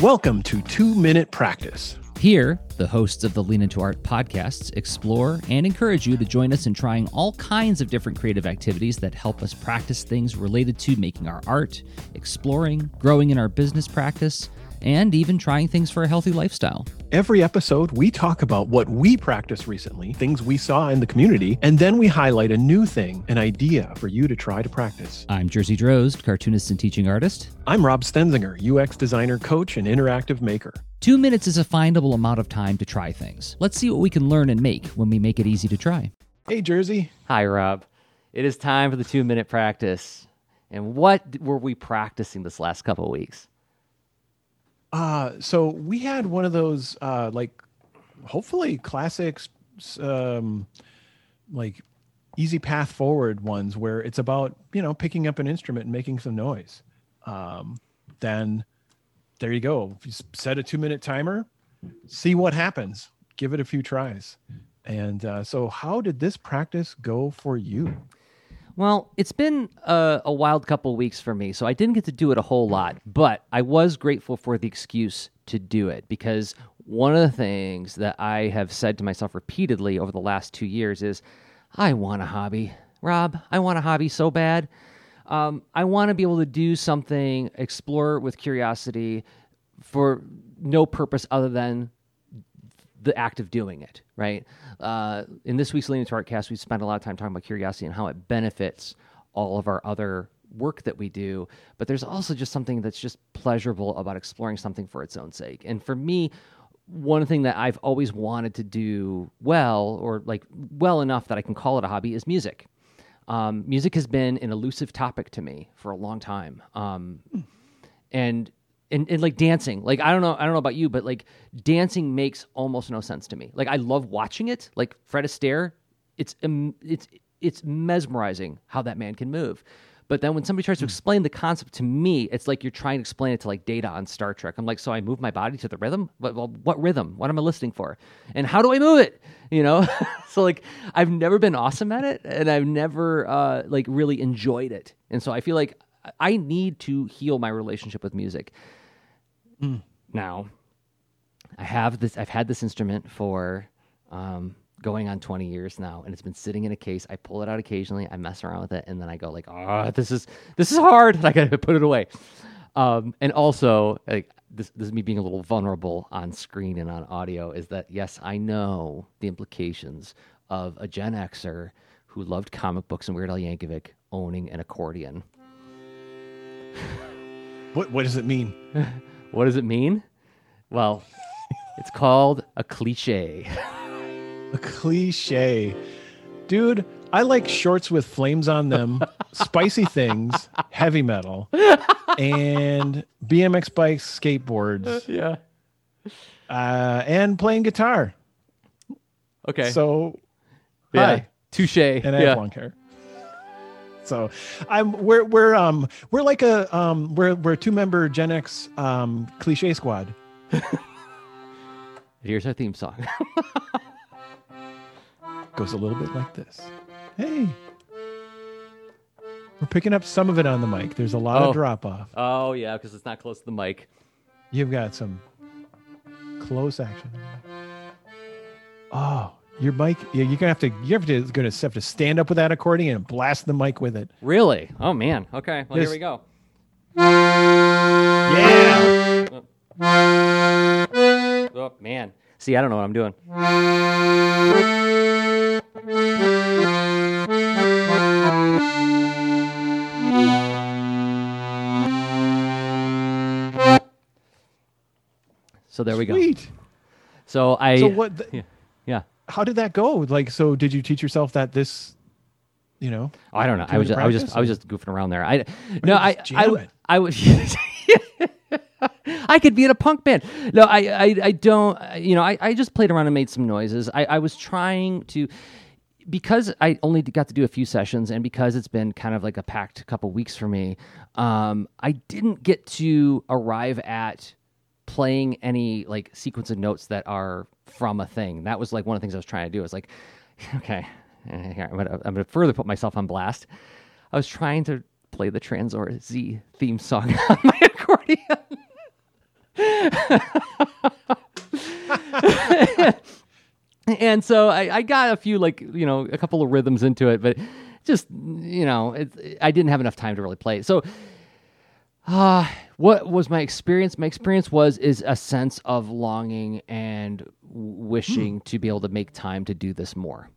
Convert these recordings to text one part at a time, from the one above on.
Welcome to Two Minute Practice. Here, the hosts of the Lean Into Art podcasts explore and encourage you to join us in trying all kinds of different creative activities that help us practice things related to making our art, exploring, growing in our business practice, and even trying things for a healthy lifestyle. Every episode, we talk about what we practiced recently, things we saw in the community, and then we highlight a new thing, an idea for you to try to practice. I'm Jerzy Drozd, cartoonist and teaching artist. I'm Rob Stenzinger, UX designer, coach, and interactive maker. Two minutes is a findable amount of time to try things. Let's see what we can learn and make when we make it easy to try. Hey, Jerzy. Hi, Rob. It is time for the two minute practice. And what were we practicing this last couple of weeks? Uh, so we had one of those, uh, like, hopefully classics, um, like easy path forward ones where it's about, you know, picking up an instrument and making some noise. Um, then there you go. You set a two minute timer, see what happens, give it a few tries. And uh, so, how did this practice go for you? Well, it's been a, a wild couple weeks for me, so I didn't get to do it a whole lot, but I was grateful for the excuse to do it because one of the things that I have said to myself repeatedly over the last two years is I want a hobby. Rob, I want a hobby so bad. Um, I want to be able to do something, explore with curiosity for no purpose other than the act of doing it, right? Uh, in this week's Lean Into Artcast, we spent a lot of time talking about curiosity and how it benefits all of our other work that we do. But there's also just something that's just pleasurable about exploring something for its own sake. And for me, one thing that I've always wanted to do well, or like well enough that I can call it a hobby, is music. Um, music has been an elusive topic to me for a long time. Um, and and, and like dancing. Like i don't know i don't know about you but like dancing makes almost no sense to me. Like i love watching it. Like fred astaire it's um, it's it's mesmerizing how that man can move. But then when somebody tries to explain the concept to me it's like you're trying to explain it to like data on star trek. I'm like so i move my body to the rhythm? But well, what rhythm? What am i listening for? And how do i move it? You know? So like i've never been awesome at it and i've never uh like really enjoyed it. And so i feel like I need to heal my relationship with music. Mm. Now, I have this. I've had this instrument for um, going on 20 years now, and it's been sitting in a case. I pull it out occasionally. I mess around with it, and then I go like, "Oh, this is this is hard." And I gotta put it away. Um, and also, like this, this is me being a little vulnerable on screen and on audio. Is that yes, I know the implications of a Gen Xer who loved comic books and Weird Al Yankovic owning an accordion. What What does it mean? What does it mean? Well, it's called a cliche. A cliche. Dude, I like shorts with flames on them, spicy things, heavy metal, and BMX bikes, skateboards, yeah. uh, and playing guitar. Okay. So, yeah. Touche. and I yeah. have long hair. So, I'm we're we're um we're like a um we're we're a two member Gen X um cliche squad. Here's our theme song. Goes a little bit like this. Hey, we're picking up some of it on the mic. There's a lot Oh. of drop off. oh yeah, because it's not close to the mic. You've got some close action. Oh, your mic. Yeah, you're gonna have to. You're have to, gonna have to stand up with that accordion and blast the mic with it. Really? Oh man. Okay. Well, here we go. Yeah. Oh man. See, I don't know what I'm doing. So there we go. Sweet. So I. So what? The, Yeah. How did that go? Like, so did you teach yourself that this? You know. I don't know. I was just, I was just I was just goofing around there. I no, I I, I was I could be in a punk band. No, I I, I don't. You know, I, I just played around and made some noises. I, I was trying to because I only got to do a few sessions, and because it's been kind of like a packed couple weeks for me. Um, I didn't get to arrive at playing any like sequence of notes that are from a thing. That was like one of the things I was trying to do. I was like, okay, eh, here, I'm gonna, I'm gonna further put myself on blast. I was trying to play the Tranzor Z theme song on my accordion. and so I, I got a few like you know a couple of rhythms into it, but just you know it, I didn't have enough time to really play it. So, uh, what was my experience? My experience was is a sense of longing and wishing to be able to make time to do this more.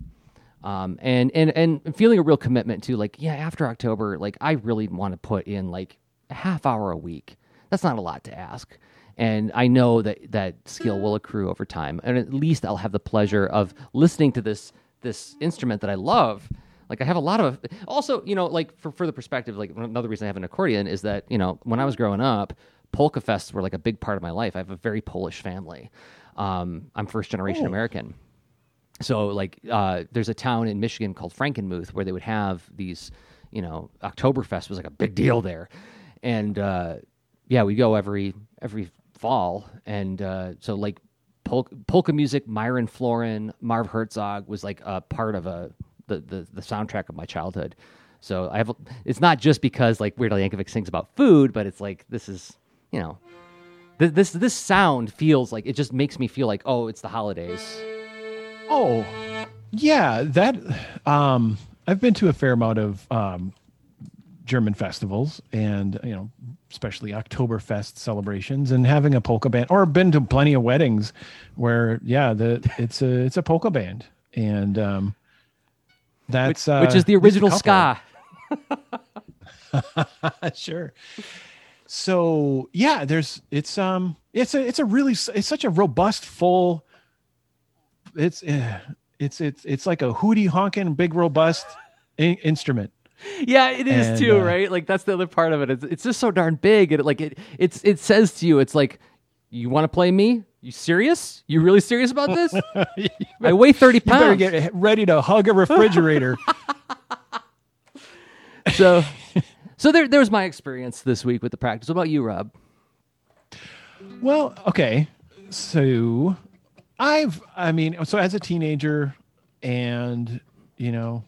Um, and, and and feeling a real commitment to like yeah after October like I really want to put in like a half hour a week. That's not a lot to ask. And I know that that skill will accrue over time. And at least I'll have the pleasure of listening to this this instrument that I love like I have a lot of also you know like for for the perspective like another reason I have an accordion is that you know when I was growing up polka fests were like a big part of my life. I have a very Polish family. Um, I'm first generation Oh. American. So like uh, there's a town in Michigan called Frankenmuth where they would have these, you know, Oktoberfest was like a big deal there, and uh, yeah, we go every every fall, and uh, so like polka, polka music, Myron Floren, Marv Herzog was like a part of a the, the the soundtrack of my childhood. So I have it's not just because like Weird Al Yankovic sings about food, but it's like this is you know. th- This this sound feels like it just makes me feel like oh it's the holidays Oh, yeah. That um, I've been to a fair amount of um, German festivals, and you know, especially Oktoberfest celebrations, and having a polka band, or been to plenty of weddings where, yeah, the it's a it's a polka band, and um, that's uh, which is the original ska. sure. So yeah, there's it's um it's a it's a really it's such a robust full. It's uh, it's it's it's like a hootie honking big robust in- instrument. Yeah, it is And, too, uh, right? Like that's the other part of it. It's, it's just so darn big, and it, like it it's it says to you, it's like, you want to play me? You serious? You really serious about this? I weigh thirty You better pounds. get ready to hug a refrigerator. so, so there there's my experience this week with the practice. What about you, Rob? Well, okay. So I've I mean, so as a teenager and you know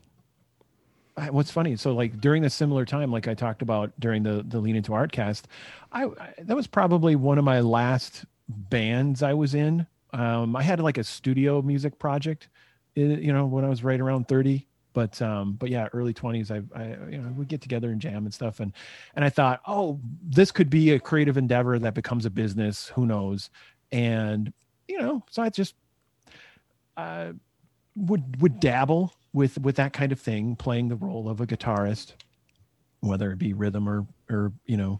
I- what's funny so like during the similar time like I talked about during the the lean into art cast I, I that was probably one of my last bands I was in. Um I had like a studio music project you know when I was right around 30 but um but yeah early 20s I, I you know we get together and jam and stuff. And and I thought oh this could be a creative endeavor that becomes a business who knows? And you know so I just uh would would dabble with with that kind of thing playing the role of a guitarist whether it be rhythm or or you know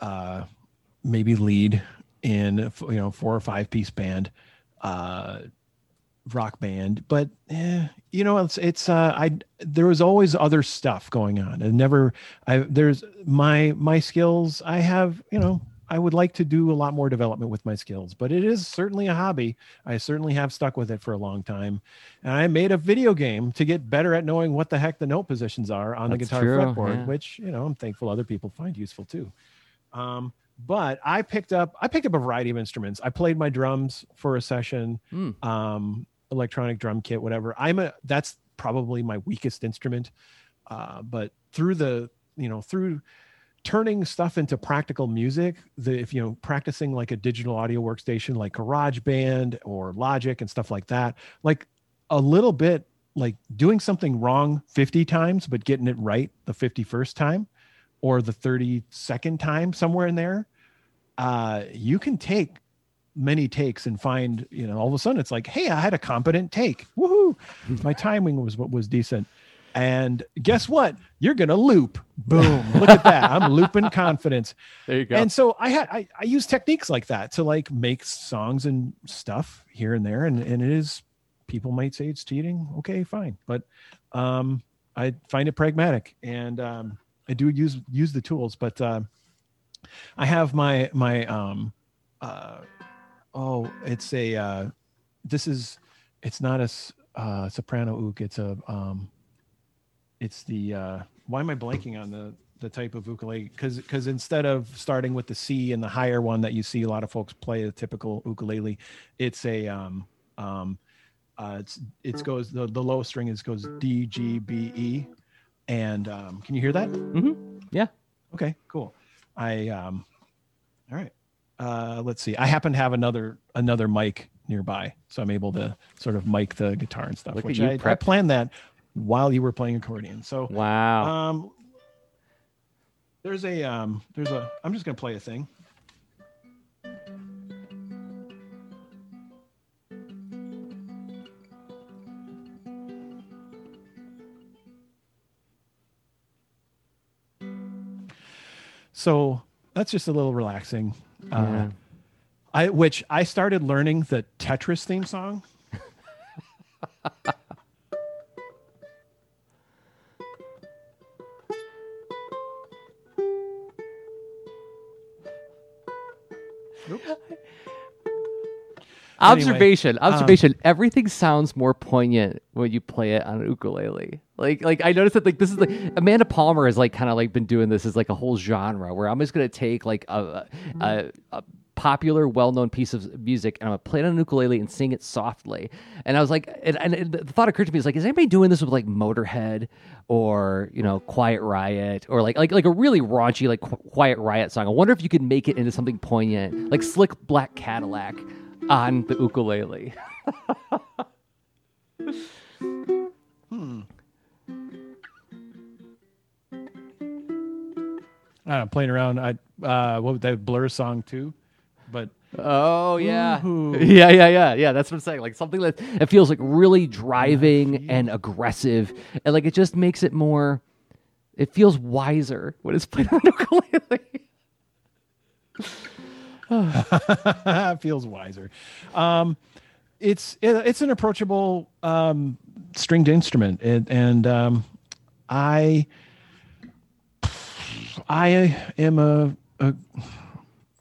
uh maybe lead in you know four or five piece band uh rock band but eh, you know it's it's uh i there was always other stuff going on. And never i there's my my skills i have you know i would like to do a lot more development with my skills but it is certainly a hobby. I certainly have stuck with it for a long time. And i made a video game to get better at knowing what the heck the note positions are on the guitar true, fretboard yeah. which you know i'm thankful other people find useful too um but i picked up i picked up a variety of instruments. I played my drums for a session Hmm. um electronic drum kit whatever. I'm a that's probably my weakest instrument. Uh but through the you know through turning stuff into practical music the if you know practicing like a digital audio workstation like GarageBand or Logic and stuff like that like a little bit like doing something wrong 50 times but getting it right the 51st time or the 32nd time somewhere in there uh you can take many takes and find you know all of a sudden it's like hey i had a competent take. Woohoo! My timing was what was decent. And guess what? You're gonna loop. Boom. Look at that. I'm looping confidence. There you go. and so i had I, I use techniques like that to like make songs and stuff here and there. And and it is people might say it's cheating. Okay fine. But um i find it pragmatic. And um i do use use the tools but um i have my my um uh oh it's a uh this is it's not a uh soprano ook it's a um it's the uh why am i blanking on the the type of ukulele? Because because instead of starting with the c and the higher one that you see a lot of folks play a typical ukulele it's a um um uh it's it goes the, the low string is goes d g b e and um can you hear that hmm Yeah. okay cool i um all right uh let's see. I happen to have another another mic nearby, so I'm able to sort of mic the guitar and stuff. Look which I, I planned that while you were playing accordion. So Wow. um, there's a um, there's a. I'm just gonna play a thing. So that's just a little relaxing. Uh, I which I started learning the Tetris theme song. Observation um, observation. everything sounds more poignant when you play it on an ukulele. Like like i noticed that like this is like amanda palmer has like kind of like been doing this as like a whole genre where i'm just gonna take like a a, a popular well-known piece of music and i'm gonna play it on an ukulele and sing it softly. And i was like and, and the thought occurred to me is like is anybody doing this with like motorhead or you know quiet riot or like like like a really raunchy like quiet riot song? I wonder if you could make it into something poignant like slick black cadillac on the ukulele. I don't know, playing around. I uh, what was that Blur song too, but Oh yeah, Ooh. yeah, yeah, yeah, yeah. That's what I'm saying. Like something that it feels like really driving and aggressive, and like it just makes it more. It feels wiser when it's played on ukulele. feels wiser. Um, it's it, it's an approachable um, stringed instrument, and, and um, I I am a, a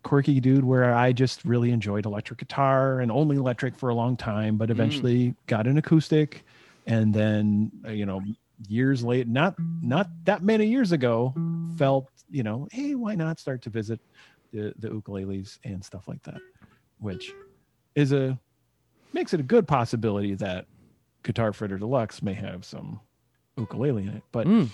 quirky dude where I just really enjoyed electric guitar and only electric for a long time, but eventually got an acoustic, and then uh, you know years late, not not that many years ago, felt you know hey why not start to visit the the ukuleles and stuff like that, which is a makes it a good possibility that Guitar Fritter Deluxe may have some ukulele in it, but Mm.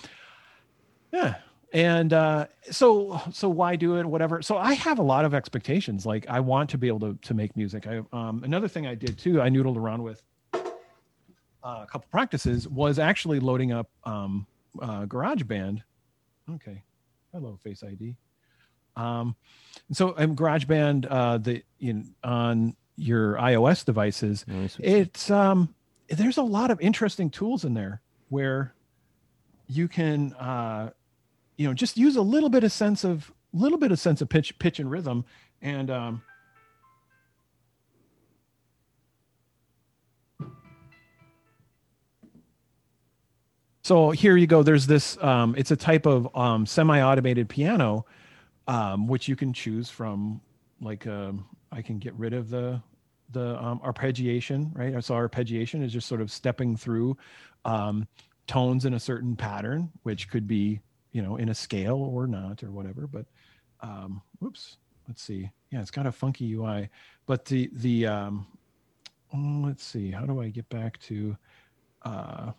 yeah. And uh, so, so why do it? Whatever. So I have a lot of expectations. Like I want to be able to to make music. I um, another thing I did too. I noodled around with uh, a couple practices. Was actually loading up um, uh, GarageBand. Okay. Hello, Face ID. Um, and so um, GarageBand, uh, the in on your iOS devices, it's um there's a lot of interesting tools in there where you can uh you know just use a little bit of sense of little bit of sense of pitch pitch and rhythm and um so here you go. There's this um it's a type of um semi-automated piano um which you can choose from like um i can get rid of the the um, arpeggiation, right? So arpeggiation is just sort of stepping through um, tones in a certain pattern, which could be, you know, in a scale or not or whatever. But, um, whoops, let's see. Yeah, it's got a funky UI, but the the um, oh, let's see. How do I get back to? Uh,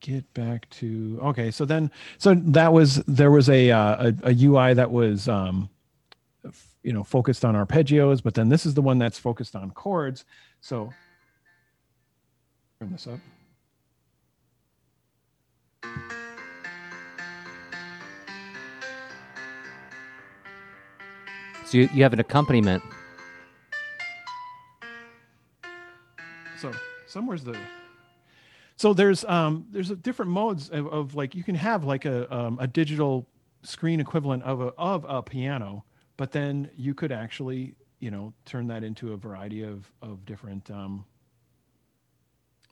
get back to okay so then so that was there was a uh, a, a ui that was um you know focused on arpeggios but then this is the one that's focused on chords so turn this up So you, you have an accompaniment. so somewhere's the so there's um there's different modes of, of like you can have like a um, a digital screen equivalent of a of a piano but then you could actually you know turn that into a variety of of different um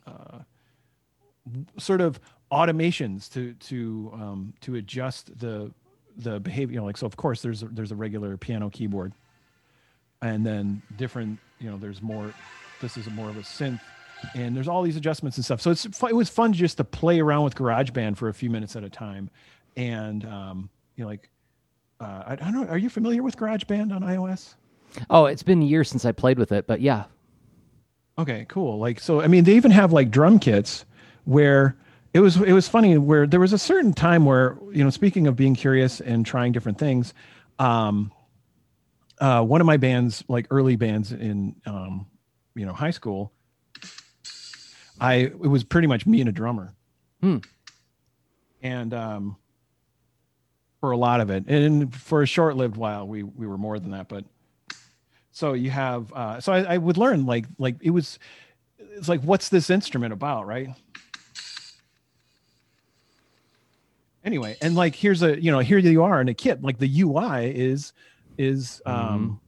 uh sort of automations to to um to adjust the the behavior you know like so of course there's a, there's a regular piano keyboard and then different you know there's more this is more of a synth and there's all these adjustments and stuff so it's it was fun just to play around with garageband for a few minutes at a time and um you know like uh, I, I don't know are you familiar with garageband on ios Oh, it's been years since I played with it, but yeah. Okay, cool. Like so I mean they even have like drum kits where it was it was funny where there was a certain time where, you know, speaking of being curious and trying different things, um uh, one of my bands, like early bands in, um, you know, high school, I it was pretty much me and a drummer, Hmm. and um, for a lot of it, and for a short-lived while, we we were more than that. But so you have, uh, so I, I would learn like like it was, it's like what's this instrument about, right? Anyway, and like here's a you know here you are in a kit, like the UI is is um.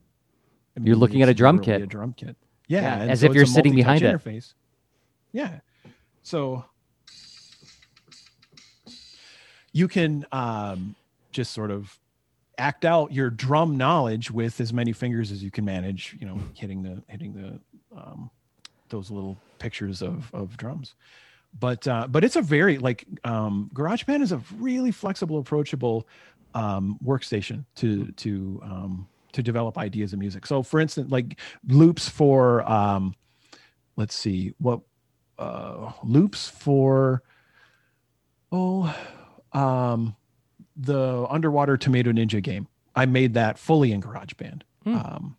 Mm-hmm. You're looking at a drum kit. A drum kit. Yeah, Yeah, as so if you're sitting behind it. Yeah. So you can um, just sort of act out your drum knowledge with as many fingers as you can manage. You know, hitting the hitting the um, those little pictures of of drums. But uh, but it's a very like um, GarageBand is a really flexible, approachable um, workstation to to um, to develop ideas of music. So, for instance, like loops for um, let's see what uh, loops for oh um, the underwater tomato ninja game. I made that fully in GarageBand. Hmm. Um,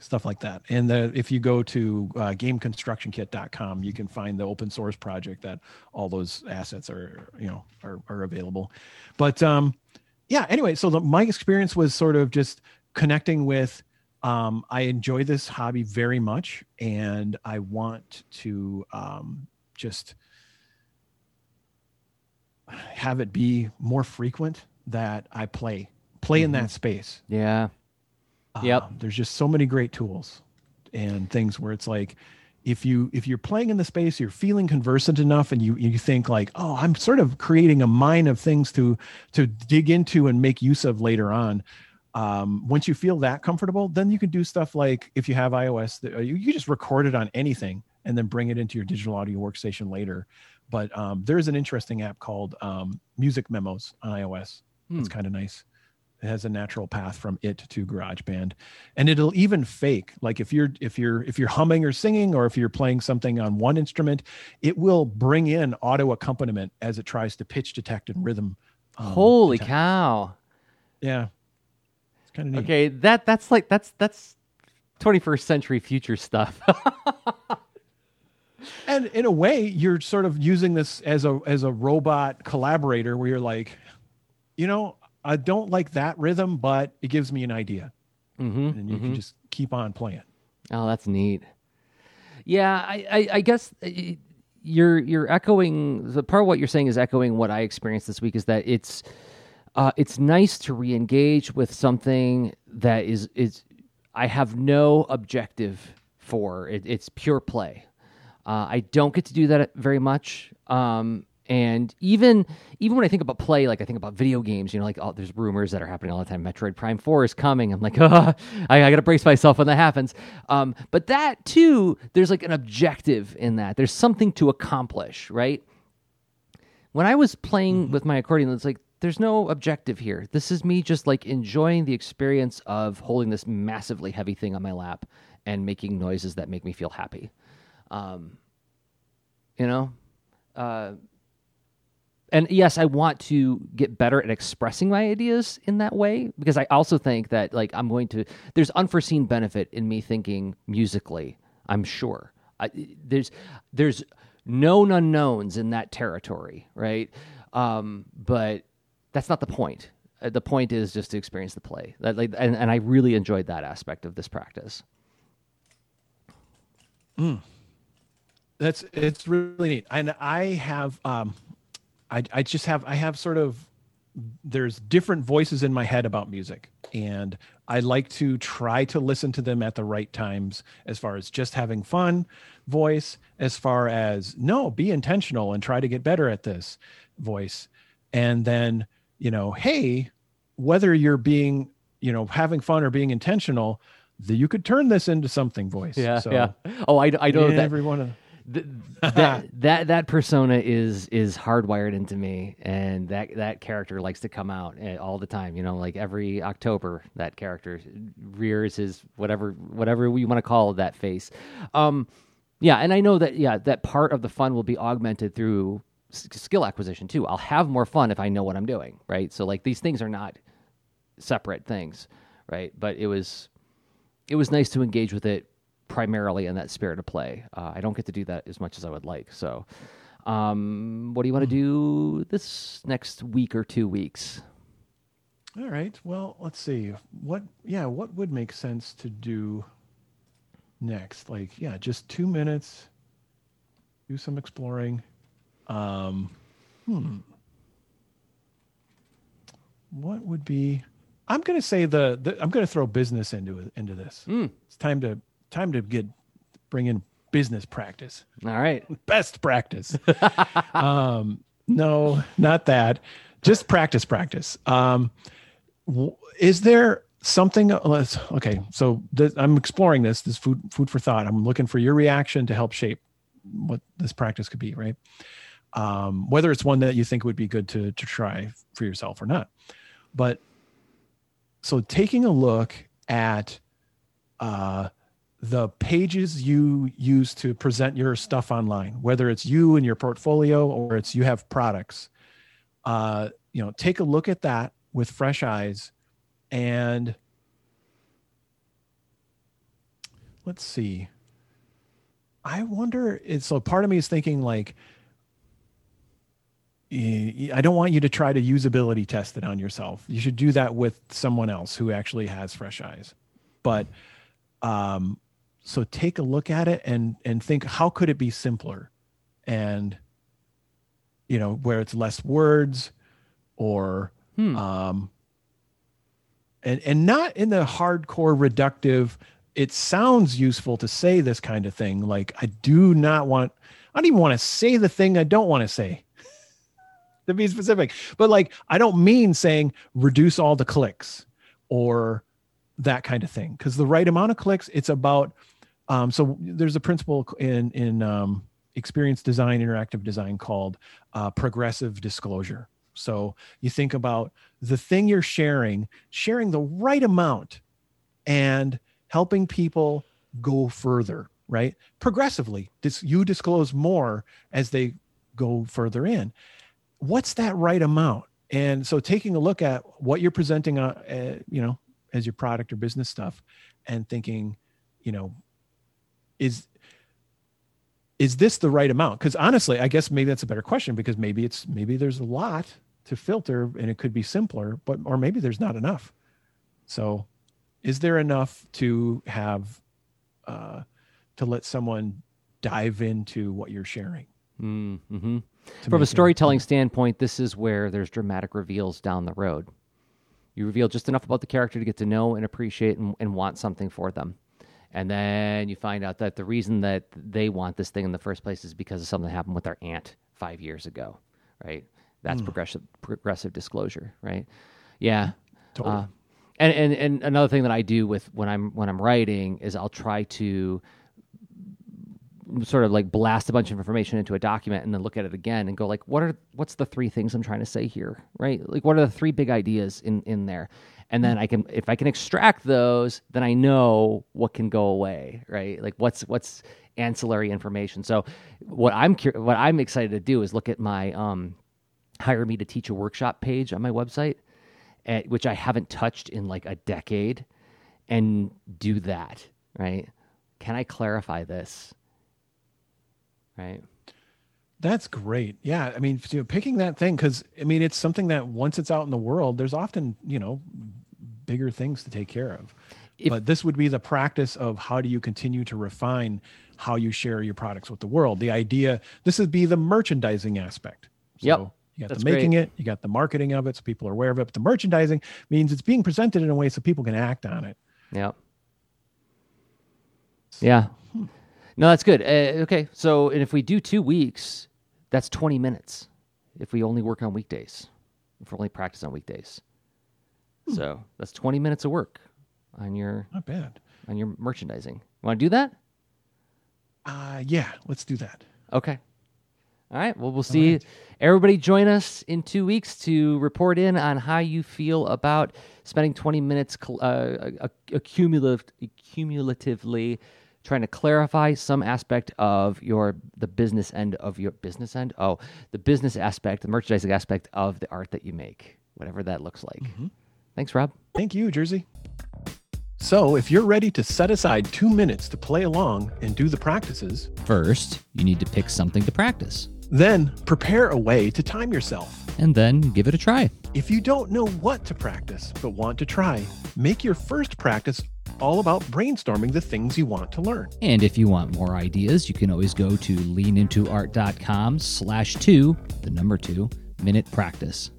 stuff like that. And the, if you go to uh, gameconstructionkit.com, you can find the open source project that all those assets are, you know, are, are available. But um, yeah, anyway, so the, my experience was sort of just connecting with, um, I enjoy this hobby very much and I want to um, just have it be more frequent that I play, play in that space. Yeah. Yep. Um, there's just so many great tools and things where it's like if you if you're playing in the space you're feeling conversant enough and you you think like oh i'm sort of creating a mine of things to to dig into and make use of later on um, once you feel that comfortable then you can do stuff like if you have ios that, uh, you, you just record it on anything and then bring it into your digital audio workstation later but um, there's an interesting app called um, music memos on ios it's kind of nice it has a natural path from it to GarageBand, and it'll even fake. Like if you're if you're if you're humming or singing, or if you're playing something on one instrument, it will bring in auto accompaniment as it tries to pitch detect and rhythm. um, Holy detect. cow. Yeah, kind of neat. Okay, that that's like that's that's 21st century future stuff. And in a way, you're sort of using this as a as a robot collaborator, where you're like, you know, I don't like that rhythm, but it gives me an idea, hmm and you can just keep on playing. Oh, that's neat. Yeah, I, I, I guess uh, you're you're echoing the part of what you're saying is echoing what I experienced this week. Is that it's uh, it's nice to re-engage with something that is is I have no objective for. It, it's pure play. Uh, I don't get to do that very much. Um, and even even when I think about play, like I think about video games, you know, like oh, there's rumors that are happening all the time. Metroid Prime Four is coming. I'm like, oh, I, I got to brace myself when that happens. Um, but that too, there's like an objective in that. There's something to accomplish, right? When I was playing with my accordion, it's like there's no objective here. This is me just like enjoying the experience of holding this massively heavy thing on my lap and making noises that make me feel happy. Um, you know, uh, and yes, I want to get better at expressing my ideas in that way because I also think that like I'm going to there's unforeseen benefit in me thinking musically. I'm sure I, there's there's known unknowns in that territory, right? Um, but that's not the point. Uh, The point is just to experience the play. That, like, and, and I really enjoyed that aspect of this practice. That's it's really neat. And I have um I I just have I have sort of there's different voices in my head about music and I like to try to listen to them at the right times as far as just having fun voice as far as no be intentional and try to get better at this voice and then you know hey whether you're being you know having fun or being intentional the, you could turn this into something voice Yeah. so yeah. Oh, I, I know that every one of Th- that that that persona is is hardwired into me, and that that character likes to come out eh, all the time. You know, like every October, that character rears his whatever whatever you want to call that face. Um, yeah, and I know that yeah that part of the fun will be augmented through skill acquisition too. I'll have more fun if I know what I'm doing, right? So like these things are not separate things, right? But it was it was nice to engage with it primarily in that spirit of play. Uh, I don't get to do that as much as I would like. So, um, what do you want to do this next week or two weeks? All right. Well, let's see. What? Yeah. What would make sense to do next? Like, yeah, just two minutes. Do some exploring. Um, hmm. What would be? I'm going to say the, the I'm going to throw business into it, into this. It's time to time to get bring in business practice, All right. best practice. um, no, not that. Just practice, practice. Um, is there something? Let's okay. So th- I'm exploring this. This food food for thought. I'm looking for your reaction to help shape what this practice could be. Right. Um, whether it's one that you think would be good to to try for yourself or not. But so taking a look at uh, the pages you use to present your stuff online, whether it's you and your portfolio or it's you have products, uh, you know, take a look at that with fresh eyes and let's see. I wonder, it's so part of me is thinking like, I don't want you to try to usability test it on yourself. You should do that with someone else who actually has fresh eyes. But um, so take a look at it and and think how could it be simpler, and you know where it's less words, or Hmm. um, and and not in the hardcore reductive. It sounds useful to say this kind of thing. Like I do not want. I don't even want to say the thing I don't want to say to be specific. But like, I don't mean saying reduce all the clicks or that kind of thing. Because the right amount of clicks, it's about. Um, so there's a principle in in um, experience design, interactive design called uh, progressive disclosure. So you think about the thing you're sharing, sharing the right amount, and helping people go further. Right, progressively, dis- you disclose more as they go further in what's that right amount? And so taking a look at what you're presenting uh, uh, you know as your product or business stuff and thinking you know is is this the right amount? Because honestly i guess maybe that's a better question because maybe it's maybe there's a lot to filter and it could be simpler but or maybe there's not enough. So is there enough to have uh to let someone dive into what you're sharing? Mm-hmm. From a make it- storytelling standpoint, this is where there's dramatic reveals down the road. You reveal just enough about the character to get to know and appreciate and, and want something for them. And then you find out that the reason that they want this thing in the first place is because of something that happened with their aunt five years ago, right? That's progressive progressive disclosure, right? Yeah. Totally. Uh, and, and and another thing that I do with when I'm when I'm writing is I'll try to sort of like blast a bunch of information into a document and then look at it again and go like what are what's the three things i'm trying to say here right? Like what are the three big ideas in in there? And then i can if i can extract those then i know what can go away right? Like what's what's ancillary information? So what i'm what i'm excited to do is look at my um hire me to teach a workshop page on my website eh, which i haven't touched in like a decade and do that right? Can i clarify this right That's great. Yeah, I mean, you know, picking that thing because I mean, it's something that once it's out in the world, there's often you know bigger things to take care of. If- but this would be the practice of how do you continue to refine how you share your products with the world. The idea this would be the merchandising aspect. So Yep, You got that's the making great. it, you got the marketing of it, so people are aware of it. But the merchandising means it's being presented in a way so people can act on it. Yep. Yeah. No, that's good. Uh, okay, so and if we do two weeks, that's twenty minutes. If we only work on weekdays, if we only practice on weekdays, so that's twenty minutes of work on your Not bad. on your merchandising. Want to do that? Uh, yeah, let's do that. Okay. All right. Well, we'll see. Everybody join us in two weeks to report in on how you feel about spending 20 minutes uh, ac- accumulative, cumulatively trying to clarify some aspect of your the business end of your business end. Oh, the business aspect, the merchandising aspect of the art that you make, whatever that looks like. Mm-hmm. Thanks, Rob. Thank you, Jerzy. So, if you're ready to set aside two minutes to play along and do the practices, First, you need to pick something to practice, then prepare a way to time yourself. and then give it a try. If you don't know what to practice but want to try, make your first practice all about brainstorming the things you want to learn. And if you want more ideas, you can always go to leanintoart.com slash two, the number two, minute practice.